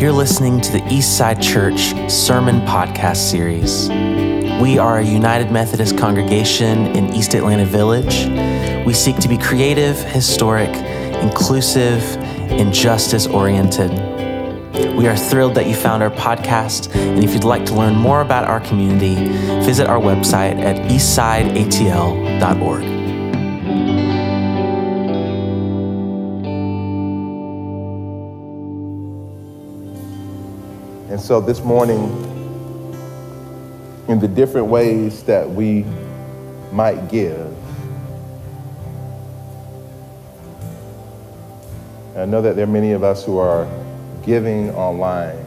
You're listening to the Eastside Church Sermon Podcast Series. We are a United Methodist congregation in East Atlanta Village. We seek to be creative, historic, inclusive, and justice oriented. We are thrilled that you found our podcast, and if you'd like to learn more about our community, visit our website at eastsideatl.org. And so this morning, in the different ways that we might give, I know that there are many of us who are giving online.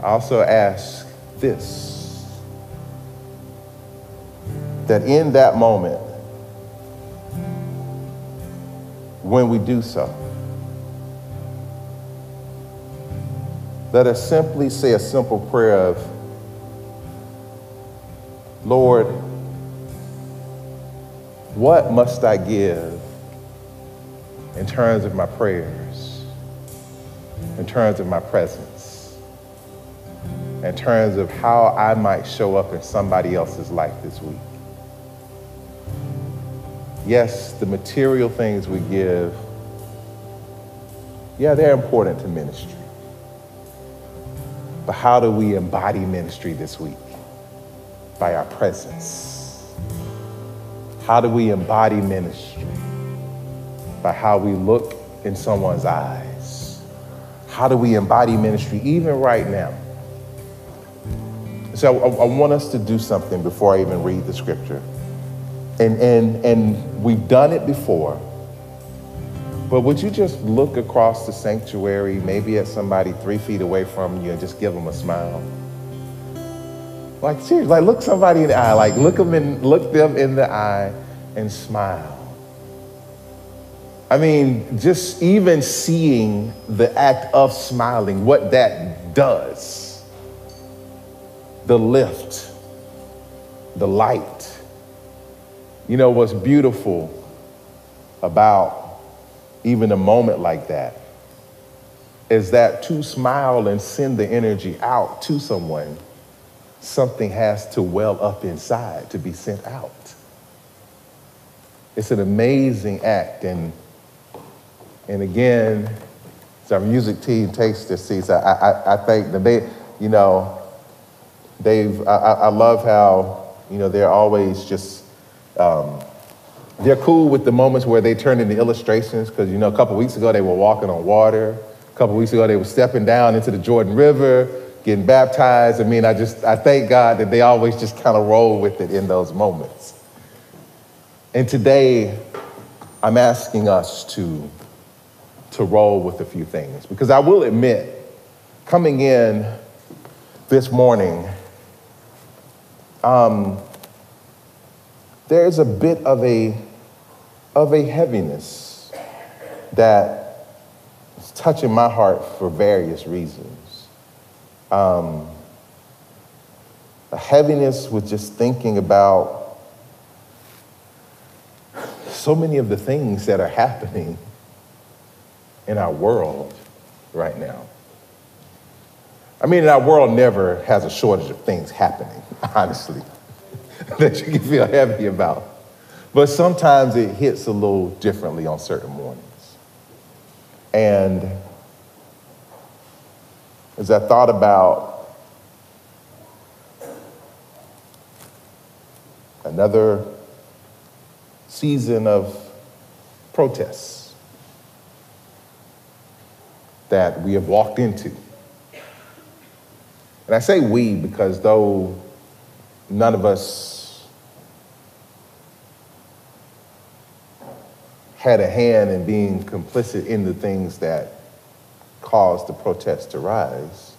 I also ask this that in that moment, when we do so, let us simply say a simple prayer of, Lord, what must I give in terms of my prayers, in terms of my presence, in terms of how I might show up in somebody else's life this week? Yes, the material things we give, yeah, they're important to ministry. But how do we embody ministry this week? By our presence. How do we embody ministry? By how we look in someone's eyes. How do we embody ministry even right now? So I, I want us to do something before I even read the scripture. And, and, and we've done it before. But would you just look across the sanctuary, maybe at somebody three feet away from you, and just give them a smile? Like seriously, like look somebody in the eye, like look them in, look them in the eye, and smile. I mean, just even seeing the act of smiling, what that does, the lift, the light. You know what's beautiful about even a moment like that is that to smile and send the energy out to someone, something has to well up inside to be sent out. It's an amazing act. And, and again, as our music team takes this seats, I, I, I think that they, you know, they've, I, I love how, you know, they're always just, um, they're cool with the moments where they turn into illustrations because, you know, a couple weeks ago they were walking on water. A couple weeks ago they were stepping down into the Jordan River, getting baptized. I mean, I just, I thank God that they always just kind of roll with it in those moments. And today, I'm asking us to, to roll with a few things because I will admit, coming in this morning, um, there's a bit of a of a heaviness that is touching my heart for various reasons. Um, a heaviness with just thinking about so many of the things that are happening in our world right now. I mean, our world never has a shortage of things happening, honestly, that you can feel heavy about. But sometimes it hits a little differently on certain mornings. And as I thought about another season of protests that we have walked into, and I say we because though none of us had a hand in being complicit in the things that caused the protests to rise,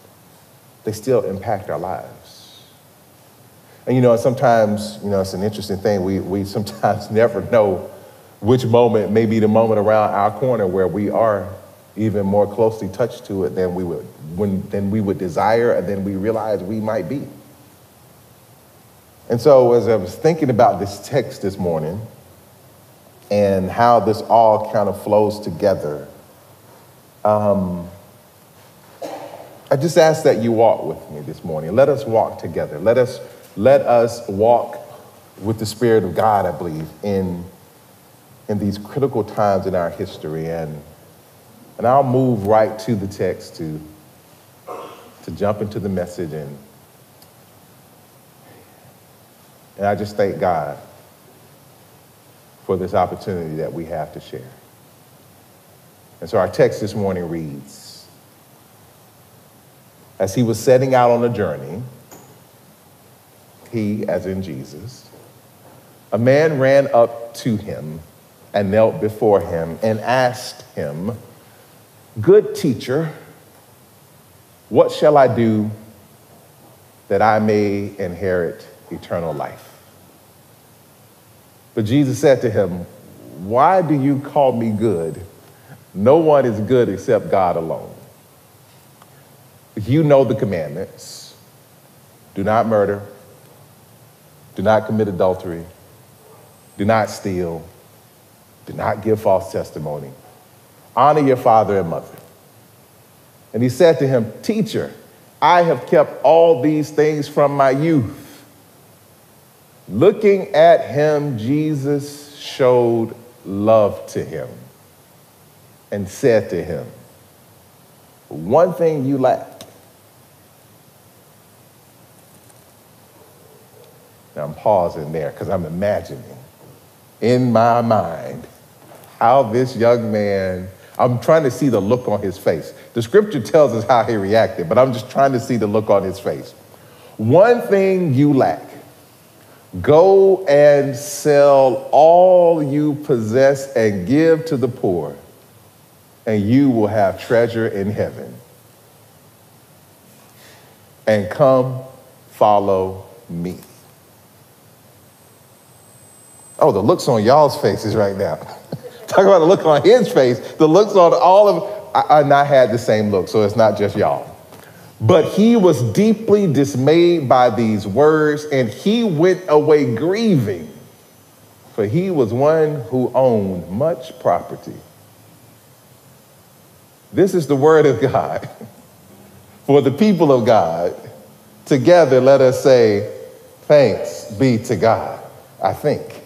they still impact our lives. And you know, sometimes, you know, it's an interesting thing. We, we sometimes never know which moment may be the moment around our corner where we are even more closely touched to it than we would, when, than we would desire and then we realize we might be. And so as I was thinking about this text this morning, and how this all kind of flows together. Um, I just ask that you walk with me this morning. Let us walk together. Let us, let us walk with the Spirit of God, I believe, in, in these critical times in our history. And, and I'll move right to the text to, to jump into the message. And, and I just thank God for this opportunity that we have to share. And so our text this morning reads As he was setting out on a journey, he, as in Jesus, a man ran up to him and knelt before him and asked him, Good teacher, what shall I do that I may inherit eternal life? But Jesus said to him, Why do you call me good? No one is good except God alone. You know the commandments do not murder, do not commit adultery do not steal. Do not give false testimony. Honor your father and mother. And he said to him, Teacher, I have kept all these things from my youth. Looking at him, Jesus showed love to him and said to him, One thing you lack. Now I'm pausing there because I'm imagining in my mind how this young man, I'm trying to see the look on his face. The scripture tells us how he reacted, but I'm just trying to see the look on his face. One thing you lack go and sell all you possess and give to the poor, and you will have treasure in heaven. And come follow me. Oh, the looks on y'all's faces right now. Talk about the look on his face. The looks on all of, I, I not had the same look, so it's not just y'all. But he was deeply dismayed by these words, and he went away grieving, for he was one who owned much property. This is the word of God for the people of God. Together, let us say, Thanks be to God, I think.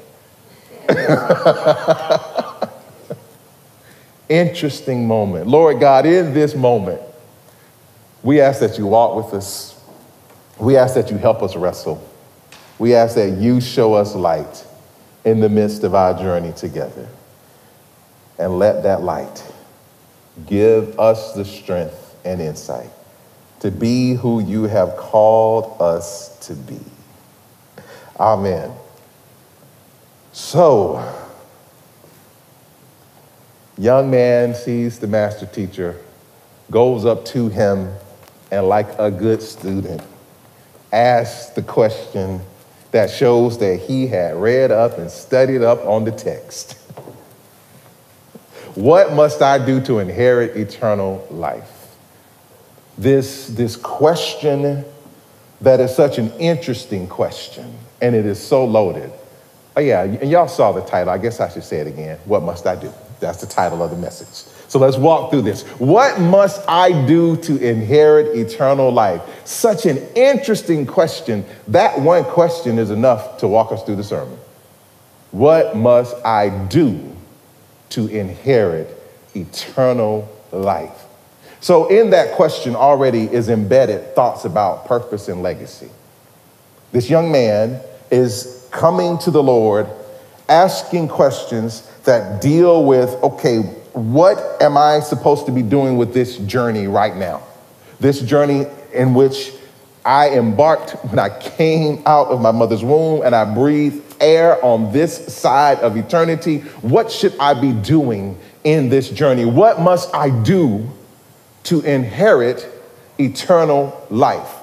Interesting moment. Lord God, in this moment, we ask that you walk with us. We ask that you help us wrestle. We ask that you show us light in the midst of our journey together. And let that light give us the strength and insight to be who you have called us to be. Amen. So, young man sees the master teacher, goes up to him, and like a good student, asks the question that shows that he had read up and studied up on the text. what must I do to inherit eternal life? This, this question that is such an interesting question, and it is so loaded. Oh, yeah, and y'all saw the title. I guess I should say it again. What must I do? That's the title of the message. So let's walk through this. What must I do to inherit eternal life? Such an interesting question. That one question is enough to walk us through the sermon. What must I do to inherit eternal life? So, in that question already is embedded thoughts about purpose and legacy. This young man is coming to the Lord, asking questions that deal with okay, what am I supposed to be doing with this journey right now? This journey in which I embarked when I came out of my mother's womb and I breathed air on this side of eternity. What should I be doing in this journey? What must I do to inherit eternal life?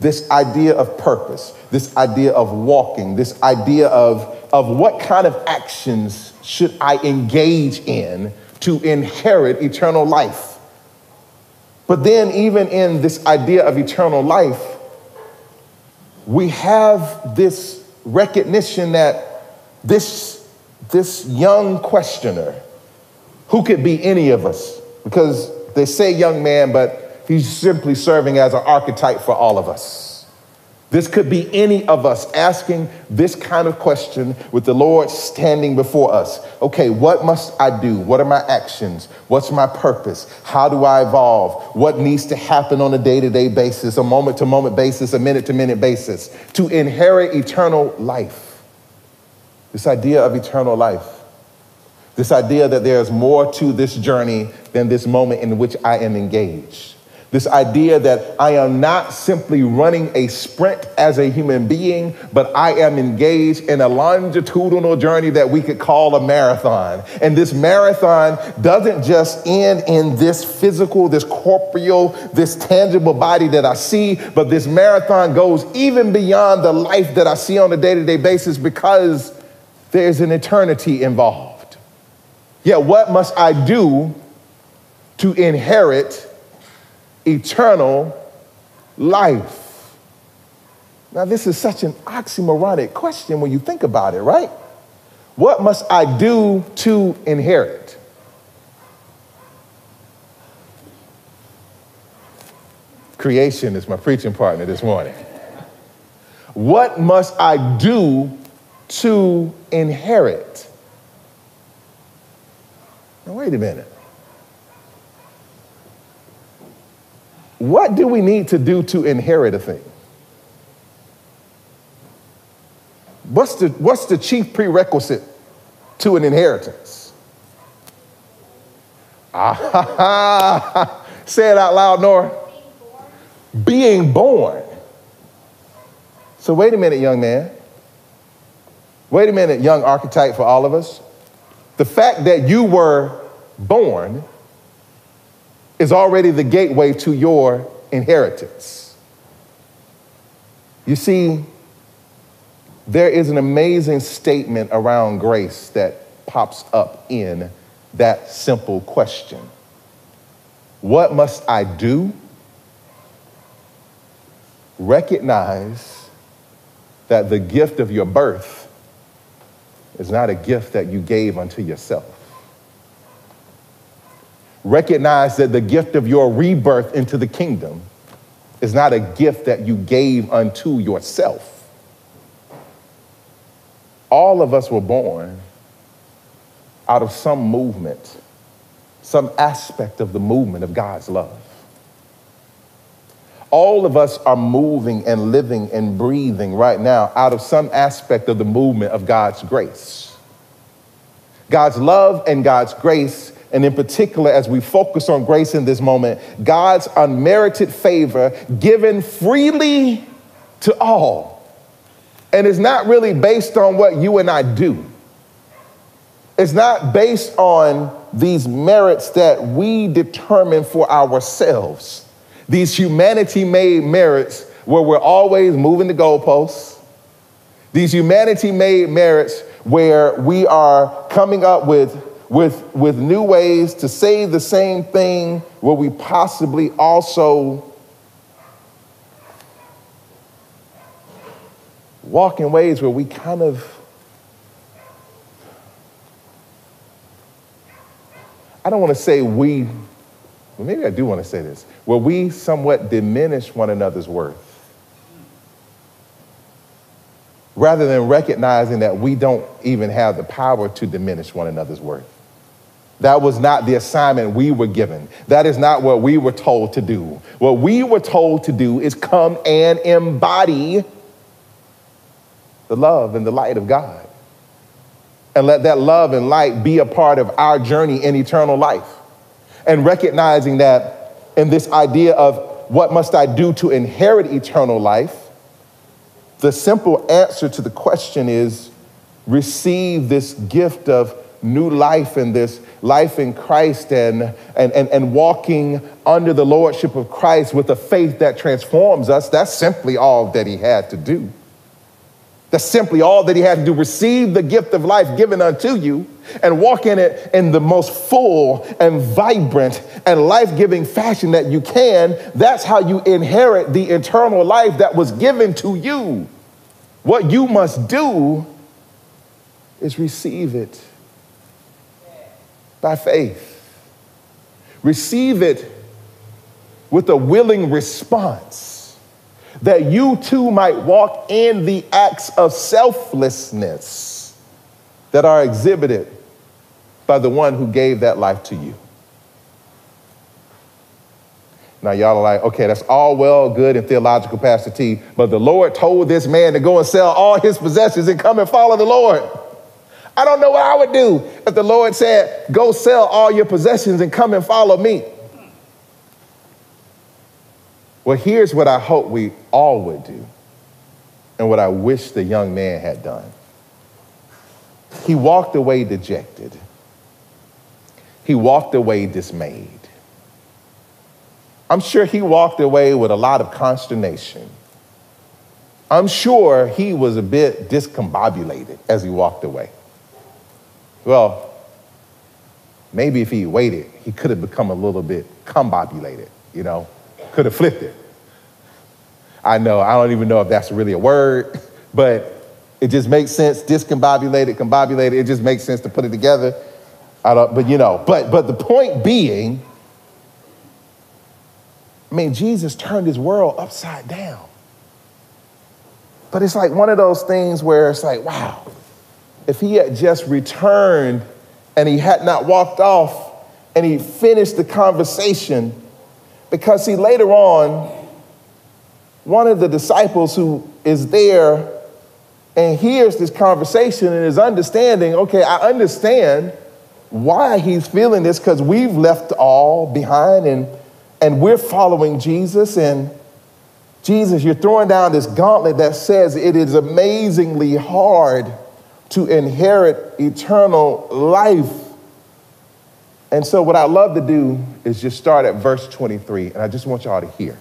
This idea of purpose, this idea of walking, this idea of, of what kind of actions should I engage in to inherit eternal life. But then, even in this idea of eternal life, we have this recognition that this, this young questioner, who could be any of us, because they say young man, but He's simply serving as an archetype for all of us. This could be any of us asking this kind of question with the Lord standing before us. Okay, what must I do? What are my actions? What's my purpose? How do I evolve? What needs to happen on a day to day basis, a moment to moment basis, a minute to minute basis to inherit eternal life? This idea of eternal life. This idea that there's more to this journey than this moment in which I am engaged. This idea that I am not simply running a sprint as a human being, but I am engaged in a longitudinal journey that we could call a marathon. And this marathon doesn't just end in this physical, this corporeal, this tangible body that I see, but this marathon goes even beyond the life that I see on a day to day basis because there's an eternity involved. Yet, what must I do to inherit? Eternal life. Now, this is such an oxymoronic question when you think about it, right? What must I do to inherit? Creation is my preaching partner this morning. What must I do to inherit? Now, wait a minute. What do we need to do to inherit a thing? What's the, what's the chief prerequisite to an inheritance? Ah, say it out loud, Nora. Being born. Being born. So, wait a minute, young man. Wait a minute, young archetype for all of us. The fact that you were born is already the gateway to your inheritance. You see, there is an amazing statement around grace that pops up in that simple question What must I do? Recognize that the gift of your birth is not a gift that you gave unto yourself recognize that the gift of your rebirth into the kingdom is not a gift that you gave unto yourself. All of us were born out of some movement, some aspect of the movement of God's love. All of us are moving and living and breathing right now out of some aspect of the movement of God's grace. God's love and God's grace and in particular, as we focus on grace in this moment, God's unmerited favor given freely to all. And it's not really based on what you and I do. It's not based on these merits that we determine for ourselves, these humanity made merits where we're always moving the goalposts, these humanity made merits where we are coming up with with, with new ways to say the same thing where we possibly also walk in ways where we kind of I don't want to say we, well, maybe I do want to say this, where we somewhat diminish one another's worth. Rather than recognizing that we don't even have the power to diminish one another's worth. That was not the assignment we were given. That is not what we were told to do. What we were told to do is come and embody the love and the light of God. And let that love and light be a part of our journey in eternal life. And recognizing that in this idea of what must I do to inherit eternal life, the simple answer to the question is receive this gift of new life in this life in Christ and, and, and, and walking under the lordship of Christ with a faith that transforms us, that's simply all that he had to do. That's simply all that he had to do. Receive the gift of life given unto you and walk in it in the most full and vibrant and life giving fashion that you can. That's how you inherit the eternal life that was given to you. What you must do is receive it by faith. Receive it with a willing response, that you too might walk in the acts of selflessness that are exhibited by the one who gave that life to you. Now, y'all are like, okay, that's all well, good, and theological, Pastor T, but the Lord told this man to go and sell all his possessions and come and follow the Lord. I don't know what I would do if the Lord said, go sell all your possessions and come and follow me. Well, here's what I hope we all would do, and what I wish the young man had done. He walked away dejected, he walked away dismayed. I'm sure he walked away with a lot of consternation. I'm sure he was a bit discombobulated as he walked away. Well, maybe if he waited, he could have become a little bit combobulated, you know, could have flipped it. I know, I don't even know if that's really a word, but it just makes sense. Discombobulated, combobulated, it just makes sense to put it together. I don't, but you know, but but the point being, I mean, Jesus turned his world upside down. But it's like one of those things where it's like, wow, if he had just returned and he had not walked off and he finished the conversation, because see, later on, one of the disciples who is there and hears this conversation and is understanding, okay, I understand why he's feeling this because we've left all behind and and we're following Jesus, and Jesus, you're throwing down this gauntlet that says it is amazingly hard to inherit eternal life. And so, what I love to do is just start at verse 23, and I just want y'all to hear.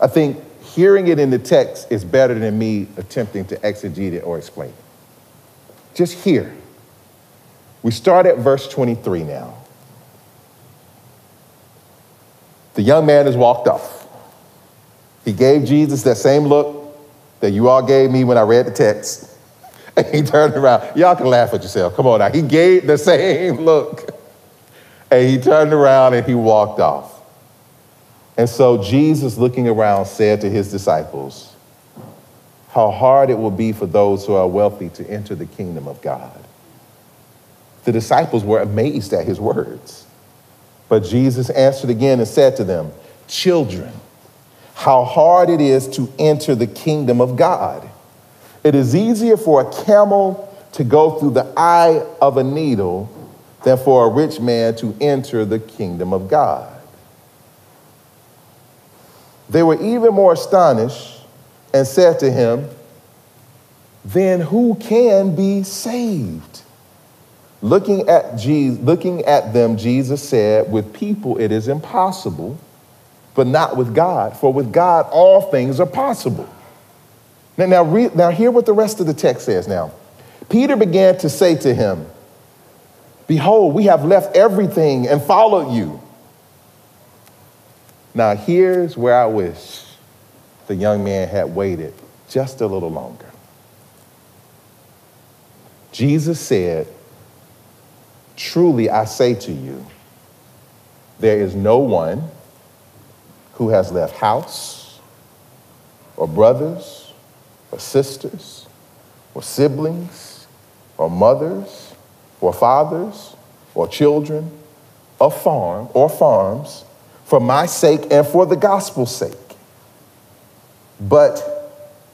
I think hearing it in the text is better than me attempting to exegete it or explain it. Just hear. We start at verse 23 now. The young man has walked off. He gave Jesus that same look that you all gave me when I read the text. He turned around. Y'all can laugh at yourself. Come on now. He gave the same look. And he turned around and he walked off. And so Jesus, looking around, said to his disciples, How hard it will be for those who are wealthy to enter the kingdom of God. The disciples were amazed at his words. But Jesus answered again and said to them, Children, how hard it is to enter the kingdom of God. It is easier for a camel to go through the eye of a needle than for a rich man to enter the kingdom of God. They were even more astonished and said to him, Then who can be saved? Looking at, Jesus, looking at them, Jesus said, With people it is impossible, but not with God, for with God all things are possible. Now, now, re, now hear what the rest of the text says now. Peter began to say to him, Behold, we have left everything and followed you. Now, here's where I wish the young man had waited just a little longer. Jesus said, Truly I say to you, there is no one who has left house or brothers or sisters or siblings or mothers or fathers or children or farm or farms for my sake and for the gospel's sake, but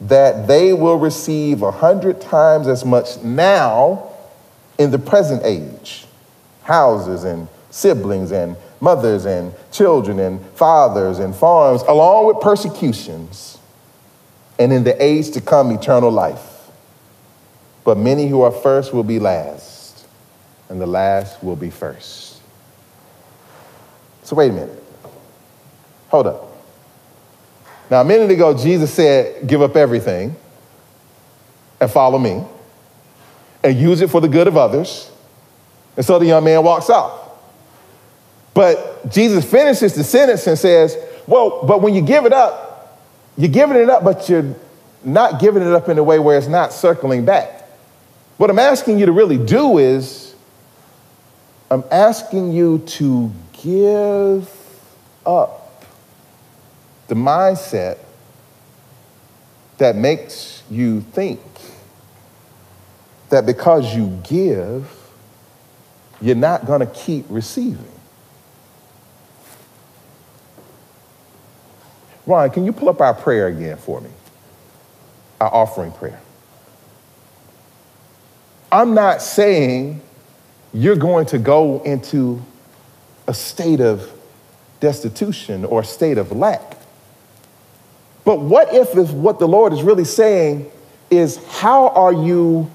that they will receive a hundred times as much now in the present age. Houses and siblings and mothers and children and fathers and farms, along with persecutions, and in the age to come, eternal life. But many who are first will be last, and the last will be first. So, wait a minute. Hold up. Now, a minute ago, Jesus said, Give up everything and follow me, and use it for the good of others and so the young man walks off. But Jesus finishes the sentence and says, Well, but when you give it up, you're giving it up, but you're not giving it up in a way where it's not circling back. What I'm asking you to really do is, I'm asking you to give up the mindset that makes you think that because you give, you're not going to keep receiving. Ron, can you pull up our prayer again for me? Our offering prayer. I'm not saying you're going to go into a state of destitution or a state of lack. But what if, if what the Lord is really saying is, how are you,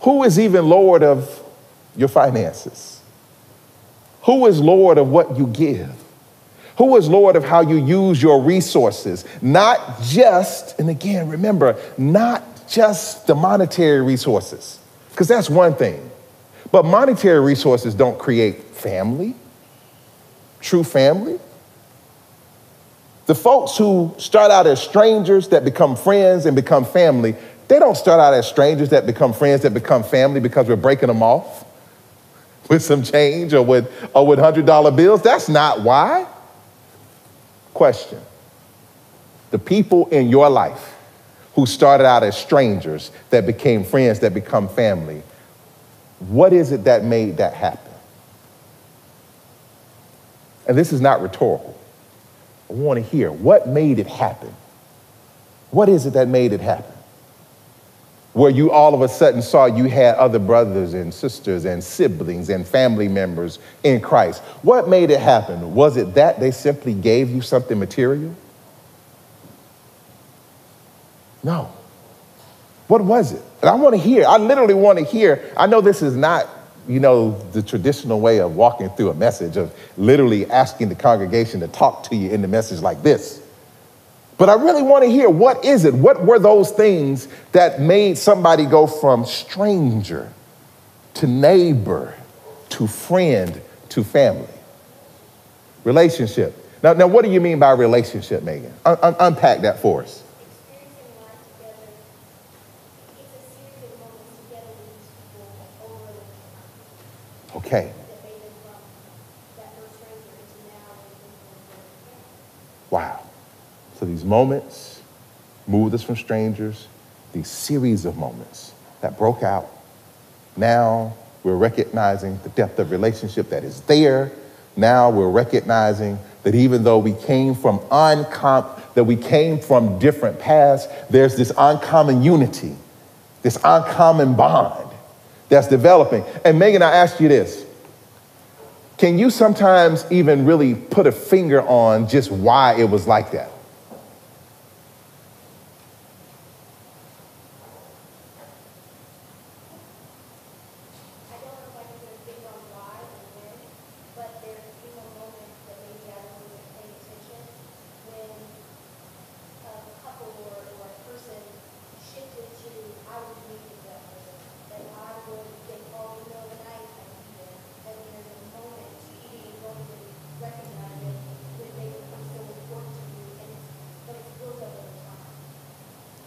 who is even Lord of your finances? Who is Lord of what you give? Who is Lord of how you use your resources? Not just, and again, remember, not just the monetary resources, because that's one thing. But monetary resources don't create family, true family. The folks who start out as strangers that become friends and become family, they don't start out as strangers that become friends that become family because we're breaking them off with some change or with, or with $100 bills. That's not why. Question The people in your life who started out as strangers that became friends that become family, what is it that made that happen? And this is not rhetorical. I want to hear what made it happen? What is it that made it happen? Where you all of a sudden saw you had other brothers and sisters and siblings and family members in Christ. What made it happen? Was it that they simply gave you something material? No. What was it? And I want to hear, I literally want to hear. I know this is not, you know, the traditional way of walking through a message, of literally asking the congregation to talk to you in the message like this. But I really want to hear what is it? What were those things that made somebody go from stranger to neighbor to friend to family? Relationship. Now, now what do you mean by relationship, Megan? Un- un- unpack that for us. Okay. Wow. So these moments moved us from strangers, these series of moments that broke out. Now we're recognizing the depth of relationship that is there. Now we're recognizing that even though we came from uncom that we came from different paths, there's this uncommon unity, this uncommon bond that's developing. And Megan, I ask you this. Can you sometimes even really put a finger on just why it was like that?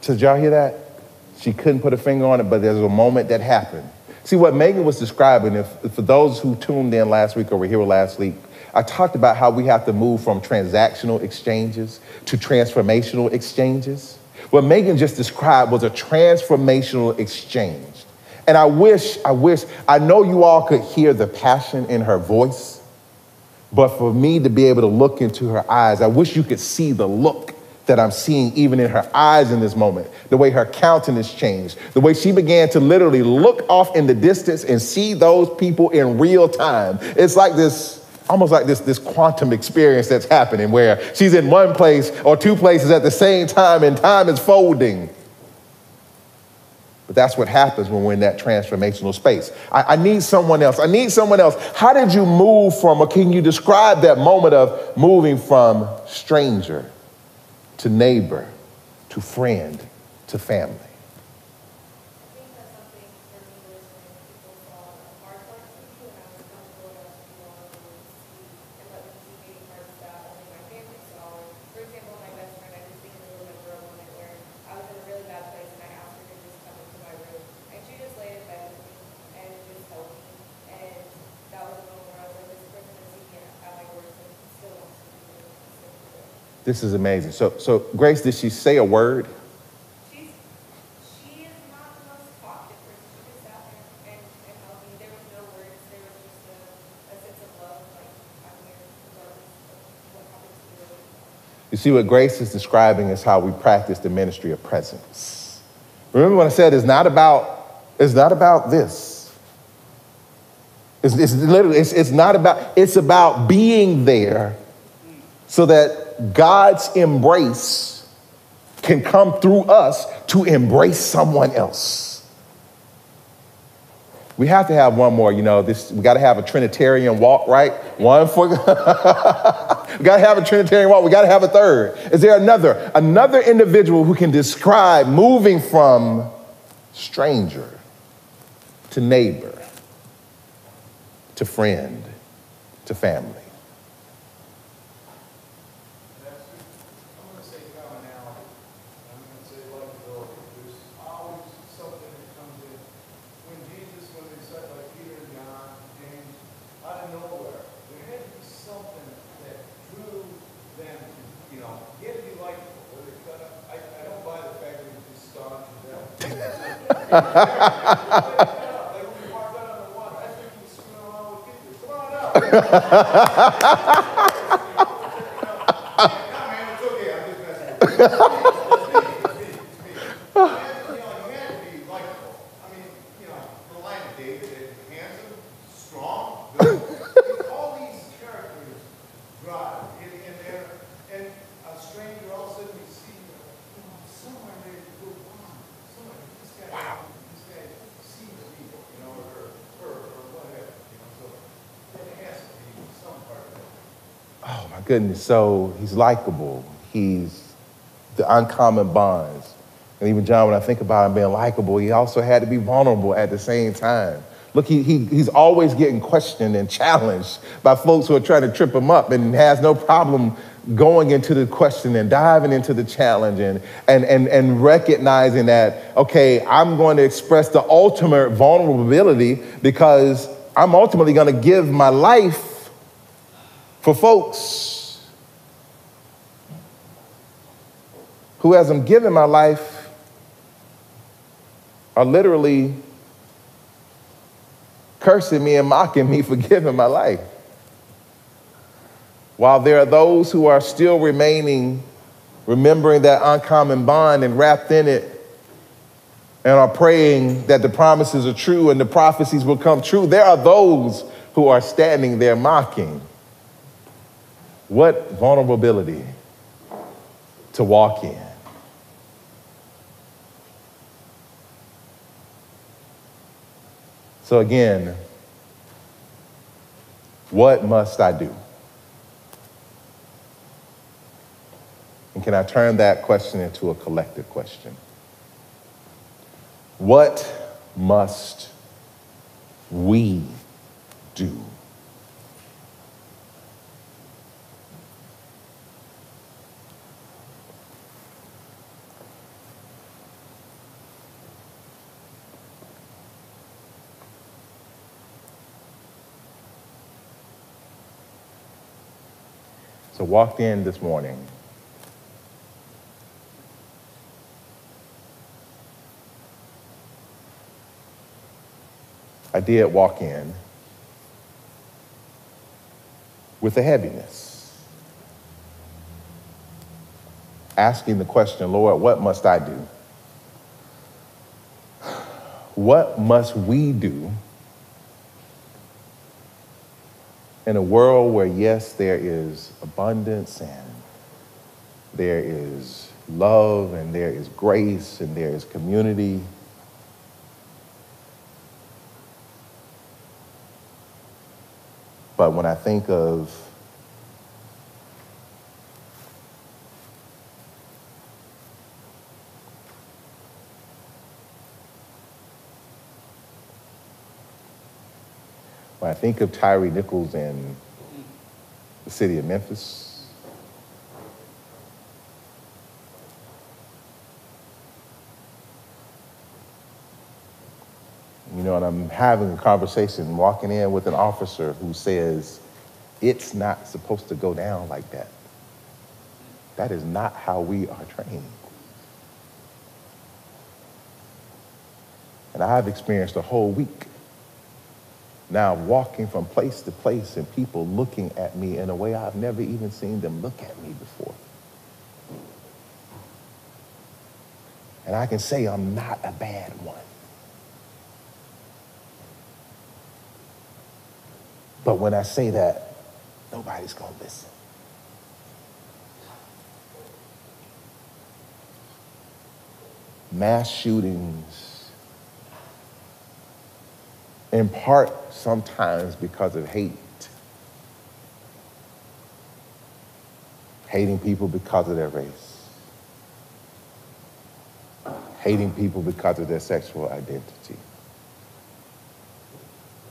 So did y'all hear that? She couldn't put a finger on it, but there's a moment that happened. See, what Megan was describing, if, for those who tuned in last week or were here last week, I talked about how we have to move from transactional exchanges to transformational exchanges. What Megan just described was a transformational exchange. And I wish, I wish, I know you all could hear the passion in her voice, but for me to be able to look into her eyes, I wish you could see the look that I'm seeing even in her eyes in this moment, the way her countenance changed, the way she began to literally look off in the distance and see those people in real time. It's like this, almost like this, this quantum experience that's happening where she's in one place or two places at the same time and time is folding. But that's what happens when we're in that transformational space. I, I, need someone else. I need someone else. How did you move from, or can you describe that moment of moving from stranger to neighbor, to friend, to family. This is amazing. So, so Grace, did she say a word? She's, she is not the most talkative person. She just sat there and, and held me. There was no words. There was just a, a sense of love, like I'm here regardless of what happens to you. You see, what Grace is describing is how we practice the ministry of presence. Remember what I said, it's not about, it's not about this. It's, it's literally, it's, it's not about, it's about being there so that God's embrace can come through us to embrace someone else. We have to have one more, you know, this we got to have a Trinitarian walk, right? One for we got to have a Trinitarian walk. We got to have a third. Is there another another individual who can describe moving from stranger to neighbor to friend to family? Ha ha ha ha! Goodness. So he's likable. He's the uncommon bonds. And even John, when I think about him being likable, he also had to be vulnerable at the same time. Look, he, he, he's always getting questioned and challenged by folks who are trying to trip him up and has no problem going into the question and diving into the challenge and, and, and, and recognizing that, okay, I'm going to express the ultimate vulnerability because I'm ultimately going to give my life for folks who, as I'm giving my life, are literally cursing me and mocking me for giving my life. While there are those who are still remaining, remembering that uncommon bond and wrapped in it, and are praying that the promises are true and the prophecies will come true, there are those who are standing there mocking. What vulnerability to walk in. So, again, what must I do? And can I turn that question into a collective question? What must we do? So walked in this morning. I did walk in with a heaviness, asking the question, Lord, what must I do? What must we do in a world where, yes, there is abundance and there is love and there is grace and there is community. But when I think of think of Tyre Nichols and the city of Memphis, you know, and I'm having a conversation, walking in with an officer who says, it's not supposed to go down like that. That is not how we are trained. And I've experienced a whole week now walking from place to place and people looking at me in a way I've never even seen them look at me before. And I can say I'm not a bad one. But when I say that, nobody's going to listen. Mass shootings, in part sometimes because of hate. Hating people because of their race. Hating people because of their sexual identity.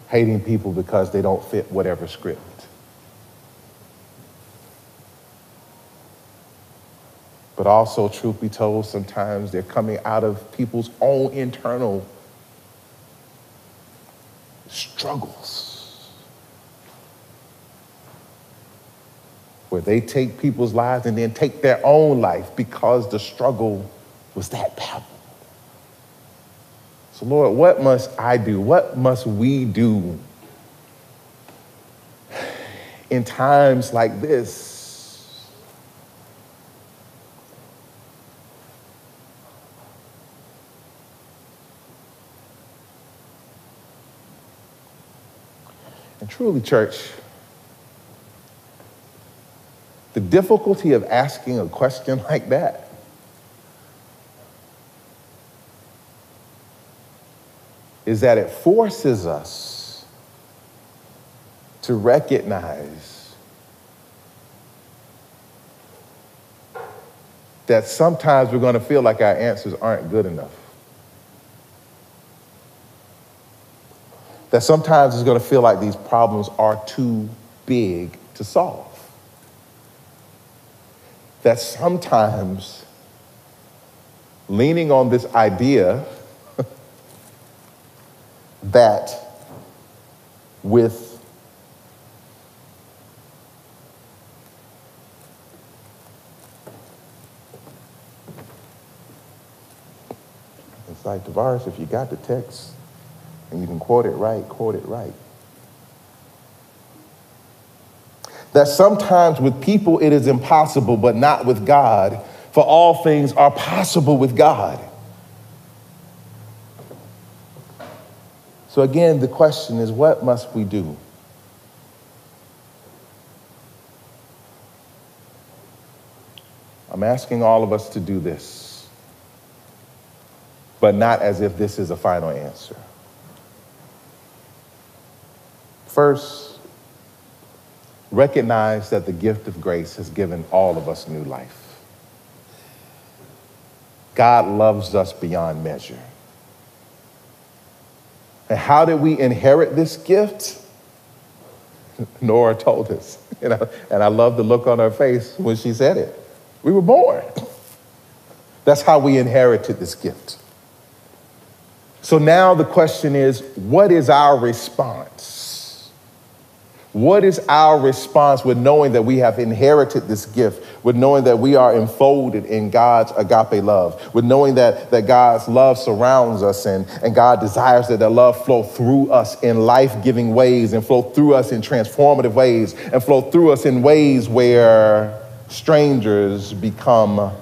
Hating people because they don't fit whatever script. But also, truth be told, sometimes they're coming out of people's own internal struggles. Where they take people's lives and then take their own life because the struggle was that palpable. So, Lord, what must I do? What must we do in times like this? And truly, church, the difficulty of asking a question like that is that it forces us to recognize that sometimes we're going to feel like our answers aren't good enough. That sometimes it's going to feel like these problems are too big to solve. That sometimes leaning on this idea that with it's like Tavares, if you got the text, and you can quote it right, quote it right. That sometimes with people it is impossible, but not with God, for all things are possible with God. So, again, the question is what must we do? I'm asking all of us to do this, but not as if this is a final answer. First, recognize that the gift of grace has given all of us new life. God loves us beyond measure. And how did we inherit this gift? Nora told us. You know, and I love the look on her face when she said it. We were born. That's how we inherited this gift. So now the question is what is our response? What is our response with knowing that we have inherited this gift, with knowing that we are enfolded in God's agape love, with knowing that, that God's love surrounds us and, and God desires that that love flow through us in life giving ways and flow through us in transformative ways and flow through us in ways where strangers become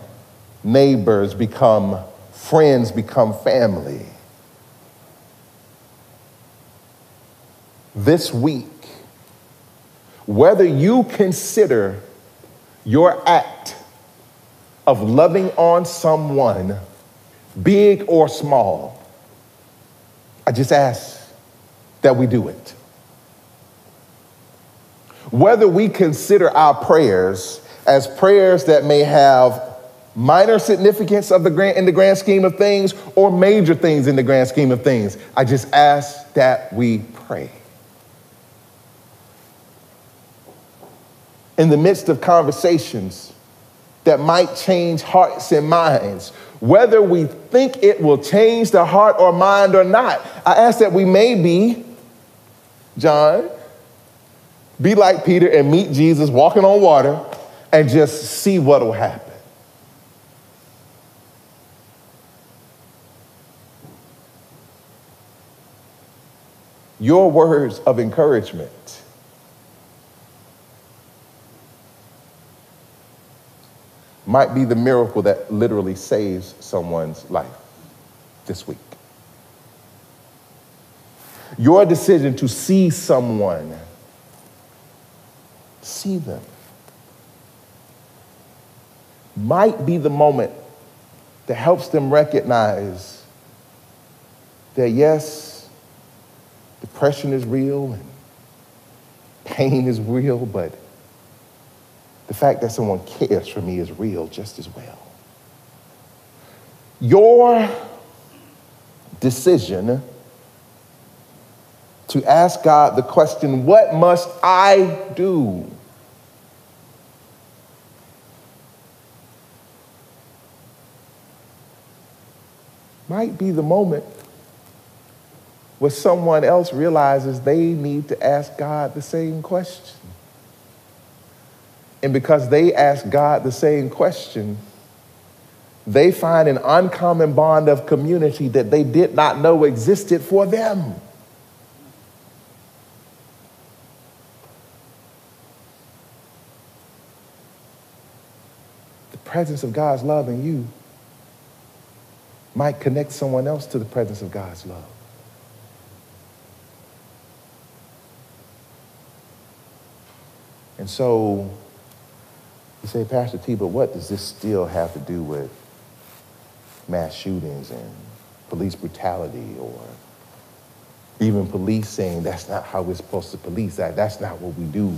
neighbors, become friends, become family? This week, whether you consider your act of loving on someone, big or small, I just ask that we do it. Whether we consider our prayers as prayers that may have minor significance of the grand, in the grand scheme of things or major things in the grand scheme of things, I just ask that we pray. In the midst of conversations that might change hearts and minds, whether we think it will change the heart or mind or not. I ask that we may be, John, be like Peter and meet Jesus walking on water and just see what will happen. Your words of encouragement might be the miracle that literally saves someone's life this week. Your decision to see someone, see them, might be the moment that helps them recognize that yes, depression is real and pain is real, but the fact that someone cares for me is real just as well. Your decision to ask God the question, What must I do? Might be the moment where someone else realizes they need to ask God the same question. And because they ask God the same question, they find an uncommon bond of community that they did not know existed for them. The presence of God's love in you might connect someone else to the presence of God's love. And so you say, Pastor T, but what does this still have to do with mass shootings and police brutality or even police saying that's not how we're supposed to police that? That's not what we do.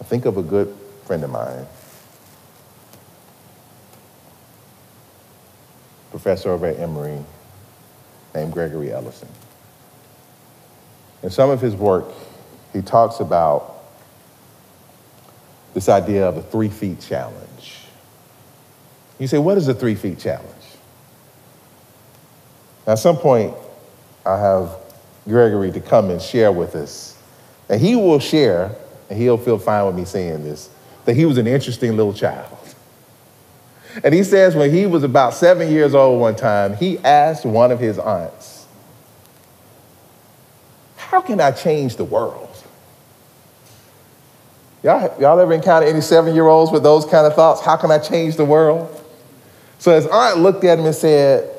I think of a good friend of mine, professor over at Emory, named Gregory Ellison. In some of his work, he talks about this idea of a three feet challenge. You say, what is a three feet challenge? Now, at some point, I have Gregory to come and share with us. And he will share, and he'll feel fine with me saying this, that he was an interesting little child. And he says when he was about seven years old one time, he asked one of his aunts, How can I change the world? Y'all, y'all ever encounter any seven year olds with those kind of thoughts? How can I change the world? So his aunt looked at him and said,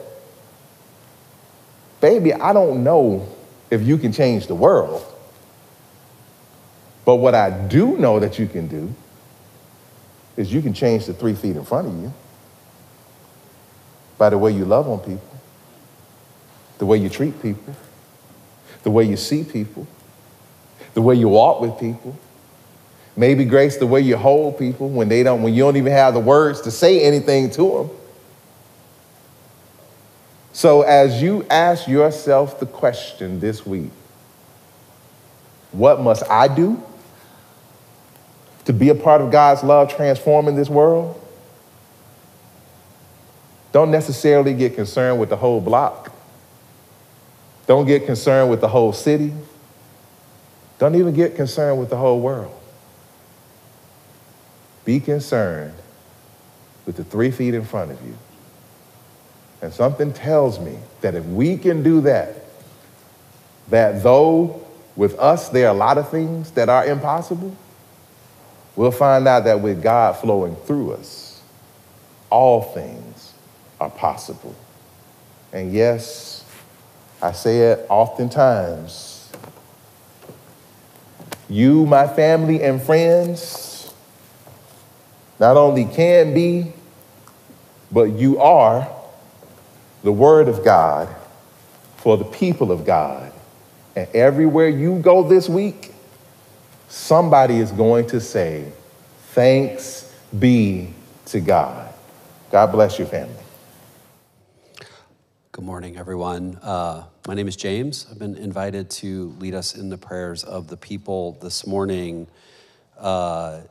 Baby, I don't know if you can change the world. But what I do know that you can do is you can change the three feet in front of you by the way you love on people, the way you treat people, the way you see people, the way you walk with people. Maybe grace the way you hold people when they don't when you don't even have the words to say anything to them. So as you ask yourself the question this week, what must I do to be a part of God's love transforming this world? Don't necessarily get concerned with the whole block. Don't get concerned with the whole city. Don't even get concerned with the whole world. Be concerned with the three feet in front of you. And something tells me that if we can do that, that though with us there are a lot of things that are impossible, we'll find out that with God flowing through us, all things are possible. And yes, I say it oftentimes. You, my family, and friends not only can be, but you are the Word of God for the people of God. And everywhere you go this week, somebody is going to say, Thanks be to God. God bless your family. Good morning, everyone. Uh, my name is James. I've been invited to lead us in the prayers of the people this morning. Uh,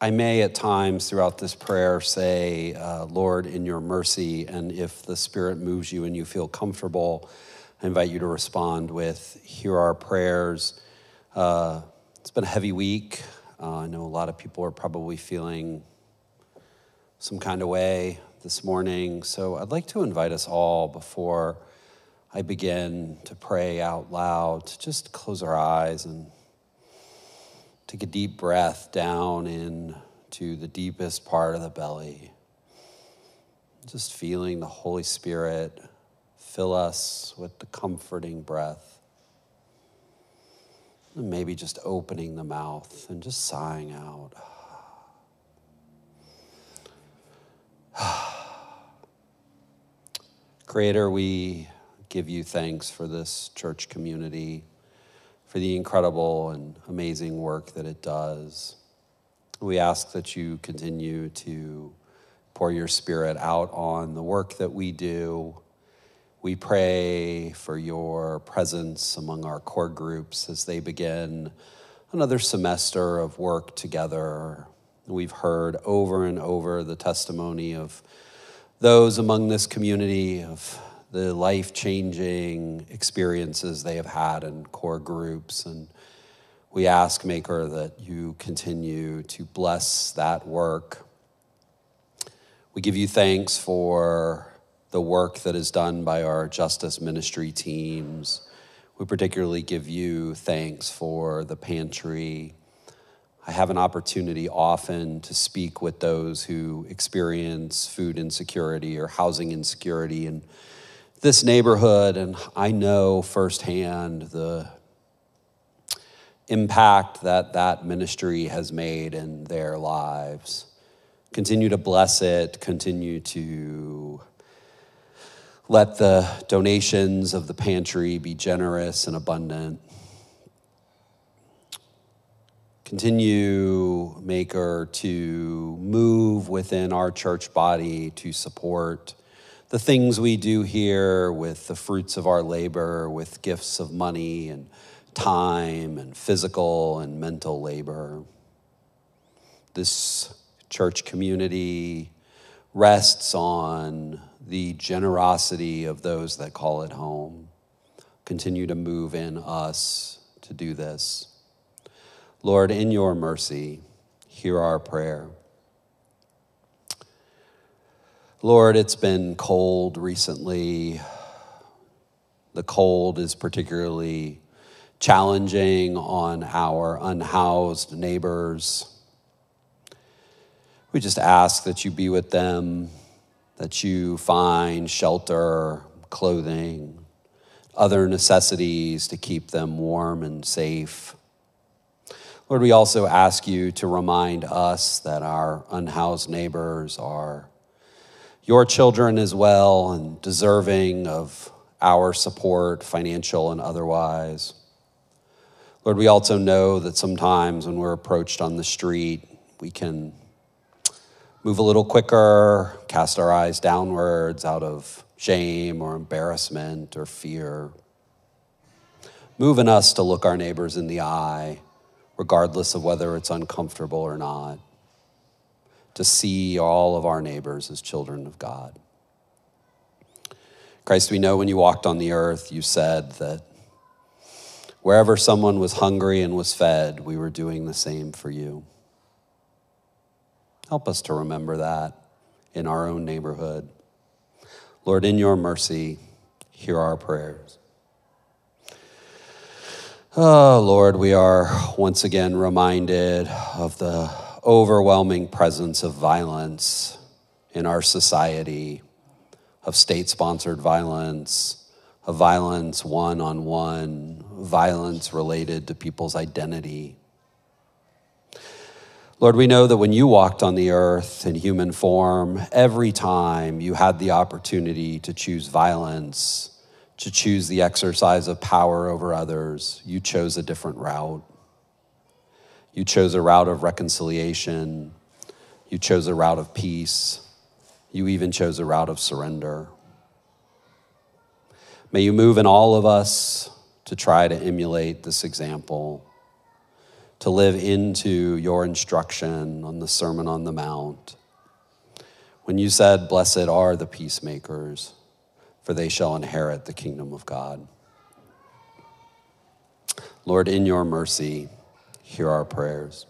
I may at times throughout this prayer say, uh, Lord, in your mercy, and if the Spirit moves you and you feel comfortable, I invite you to respond with, Hear our prayers. Uh, it's been a heavy week. Uh, I know a lot of people are probably feeling some kind of way this morning. So I'd like to invite us all before I begin to pray out loud to just close our eyes and take a deep breath down into the deepest part of the belly. Just feeling the Holy Spirit fill us with the comforting breath. And maybe just opening the mouth and just sighing out. Creator, we give you thanks for this church community, for the incredible and amazing work that it does. We ask that you continue to pour your spirit out on the work that we do. We pray for your presence among our core groups as they begin another semester of work together. We've heard over and over the testimony of those among this community of the life changing experiences they have had in core groups. And we ask, Maker, that you continue to bless that work. We give you thanks for the work that is done by our justice ministry teams. We particularly give you thanks for the pantry. I have an opportunity often to speak with those who experience food insecurity or housing insecurity in this neighborhood, and I know firsthand the impact that that ministry has made in their lives. Continue to bless it, continue to let the donations of the pantry be generous and abundant. Continue, Maker, to move within our church body to support the things we do here with the fruits of our labor, with gifts of money and time and physical and mental labor. This church community rests on the generosity of those that call it home. Continue to move in us to do this. Lord, in your mercy, hear our prayer. Lord, it's been cold recently. The cold is particularly challenging on our unhoused neighbors. We just ask that you be with them, that you find shelter, clothing, other necessities to keep them warm and safe. Lord, we also ask you to remind us that our unhoused neighbors are your children as well and deserving of our support, financial and otherwise. Lord, we also know that sometimes when we're approached on the street, we can move a little quicker, cast our eyes downwards out of shame or embarrassment or fear. Moving us to look our neighbors in the eye, regardless of whether it's uncomfortable or not, to see all of our neighbors as children of God. Christ, we know when you walked on the earth, you said that wherever someone was hungry and was fed, we were doing the same for you. Help us to remember that in our own neighborhood. Lord, in your mercy, hear our prayers. Oh, Lord, we are once again reminded of the overwhelming presence of violence in our society, of state sponsored violence, of violence one on one, violence related to people's identity. Lord, we know that when you walked on the earth in human form, every time you had the opportunity to choose violence, to choose the exercise of power over others, you chose a different route. You chose a route of reconciliation. You chose a route of peace. You even chose a route of surrender. May you move in all of us to try to emulate this example to live into your instruction on the Sermon on the Mount. When you said, Blessed are the peacemakers, for they shall inherit the kingdom of God. Lord, in your mercy, hear our prayers.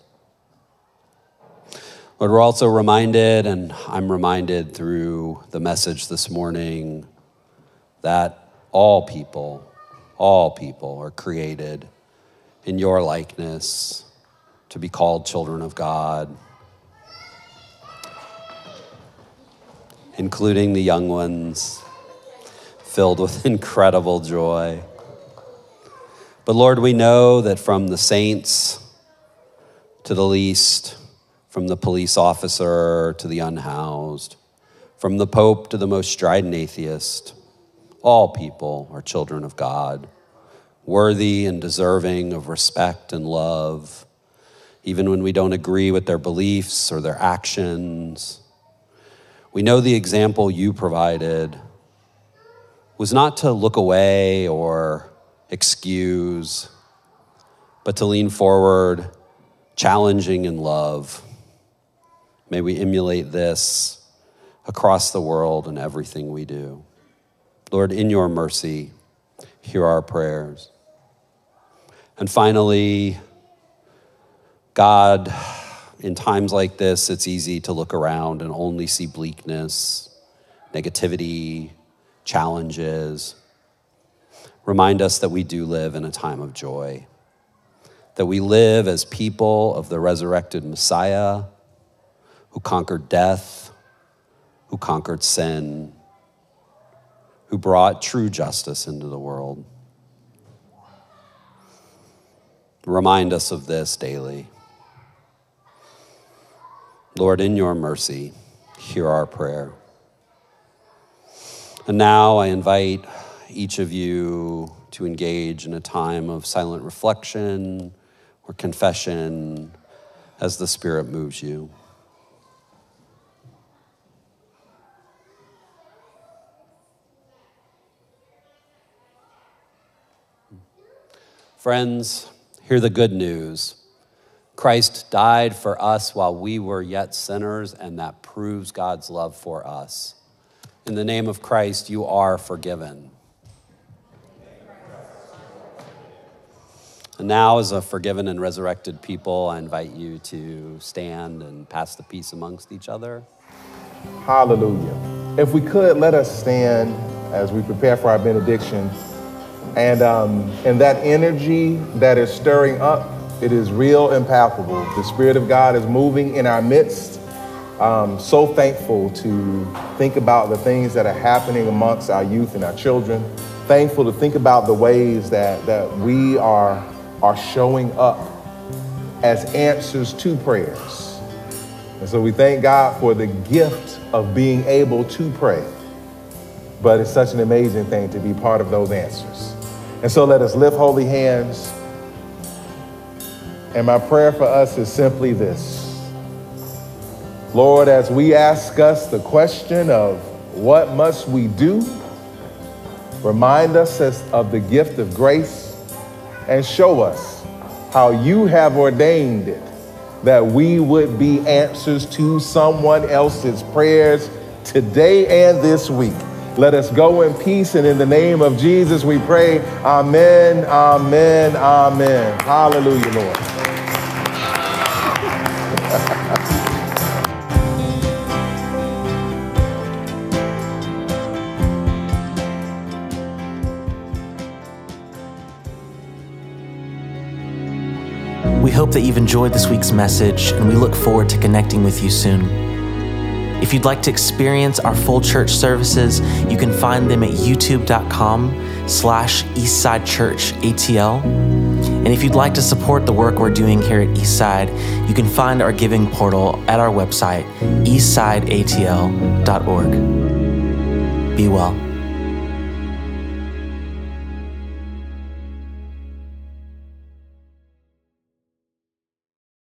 Lord, we're also reminded, and I'm reminded through the message this morning, that all people, all people are created in your likeness to be called children of God, including the young ones, filled with incredible joy. But Lord, we know that from the saints to the least, from the police officer to the unhoused, from the Pope to the most strident atheist, all people are children of God, worthy and deserving of respect and love, even when we don't agree with their beliefs or their actions. We know the example you provided was not to look away or excuse, but to lean forward, challenging in love May we emulate this across the world in everything we do. Lord, in your mercy, hear our prayers. And finally, God, in times like this, it's easy to look around and only see bleakness, negativity, challenges. Remind us that we do live in a time of joy, that we live as people of the resurrected Messiah who conquered death, who conquered sin, who brought true justice into the world. Remind us of this daily. Lord, in your mercy, hear our prayer. And now I invite each of you to engage in a time of silent reflection or confession as the Spirit moves you. Friends, hear the good news. Christ died for us while we were yet sinners, and that proves God's love for us. In the name of Christ, you are forgiven. Now, as a forgiven and resurrected people, I invite you to stand and pass the peace amongst each other. Hallelujah. If we could, let us stand as we prepare for our benediction. And, um, and that energy that is stirring up, it is real and palpable. The Spirit of God is moving in our midst. Um, so thankful to think about the things that are happening amongst our youth and our children. Thankful to think about the ways that, that we are, are showing up as answers to prayers. And so we thank God for the gift of being able to pray. But it's such an amazing thing to be part of those answers. And so let us lift holy hands. And my prayer for us is simply this Lord, as we ask us the question of what must we do, remind us of the gift of grace and show us how you have ordained it that we would be answers to someone else's prayers today and this week. Let us go in peace and in the name of Jesus we pray. Amen, amen, amen. Hallelujah, Lord. That you've enjoyed this week's message, and we look forward to connecting with you soon. If you'd like to experience our full church services, you can find them at youtube.com slash Eastside Church ATL. And if you'd like to support the work we're doing here at Eastside, you can find our giving portal at our website, eastsideatl.org. Be well.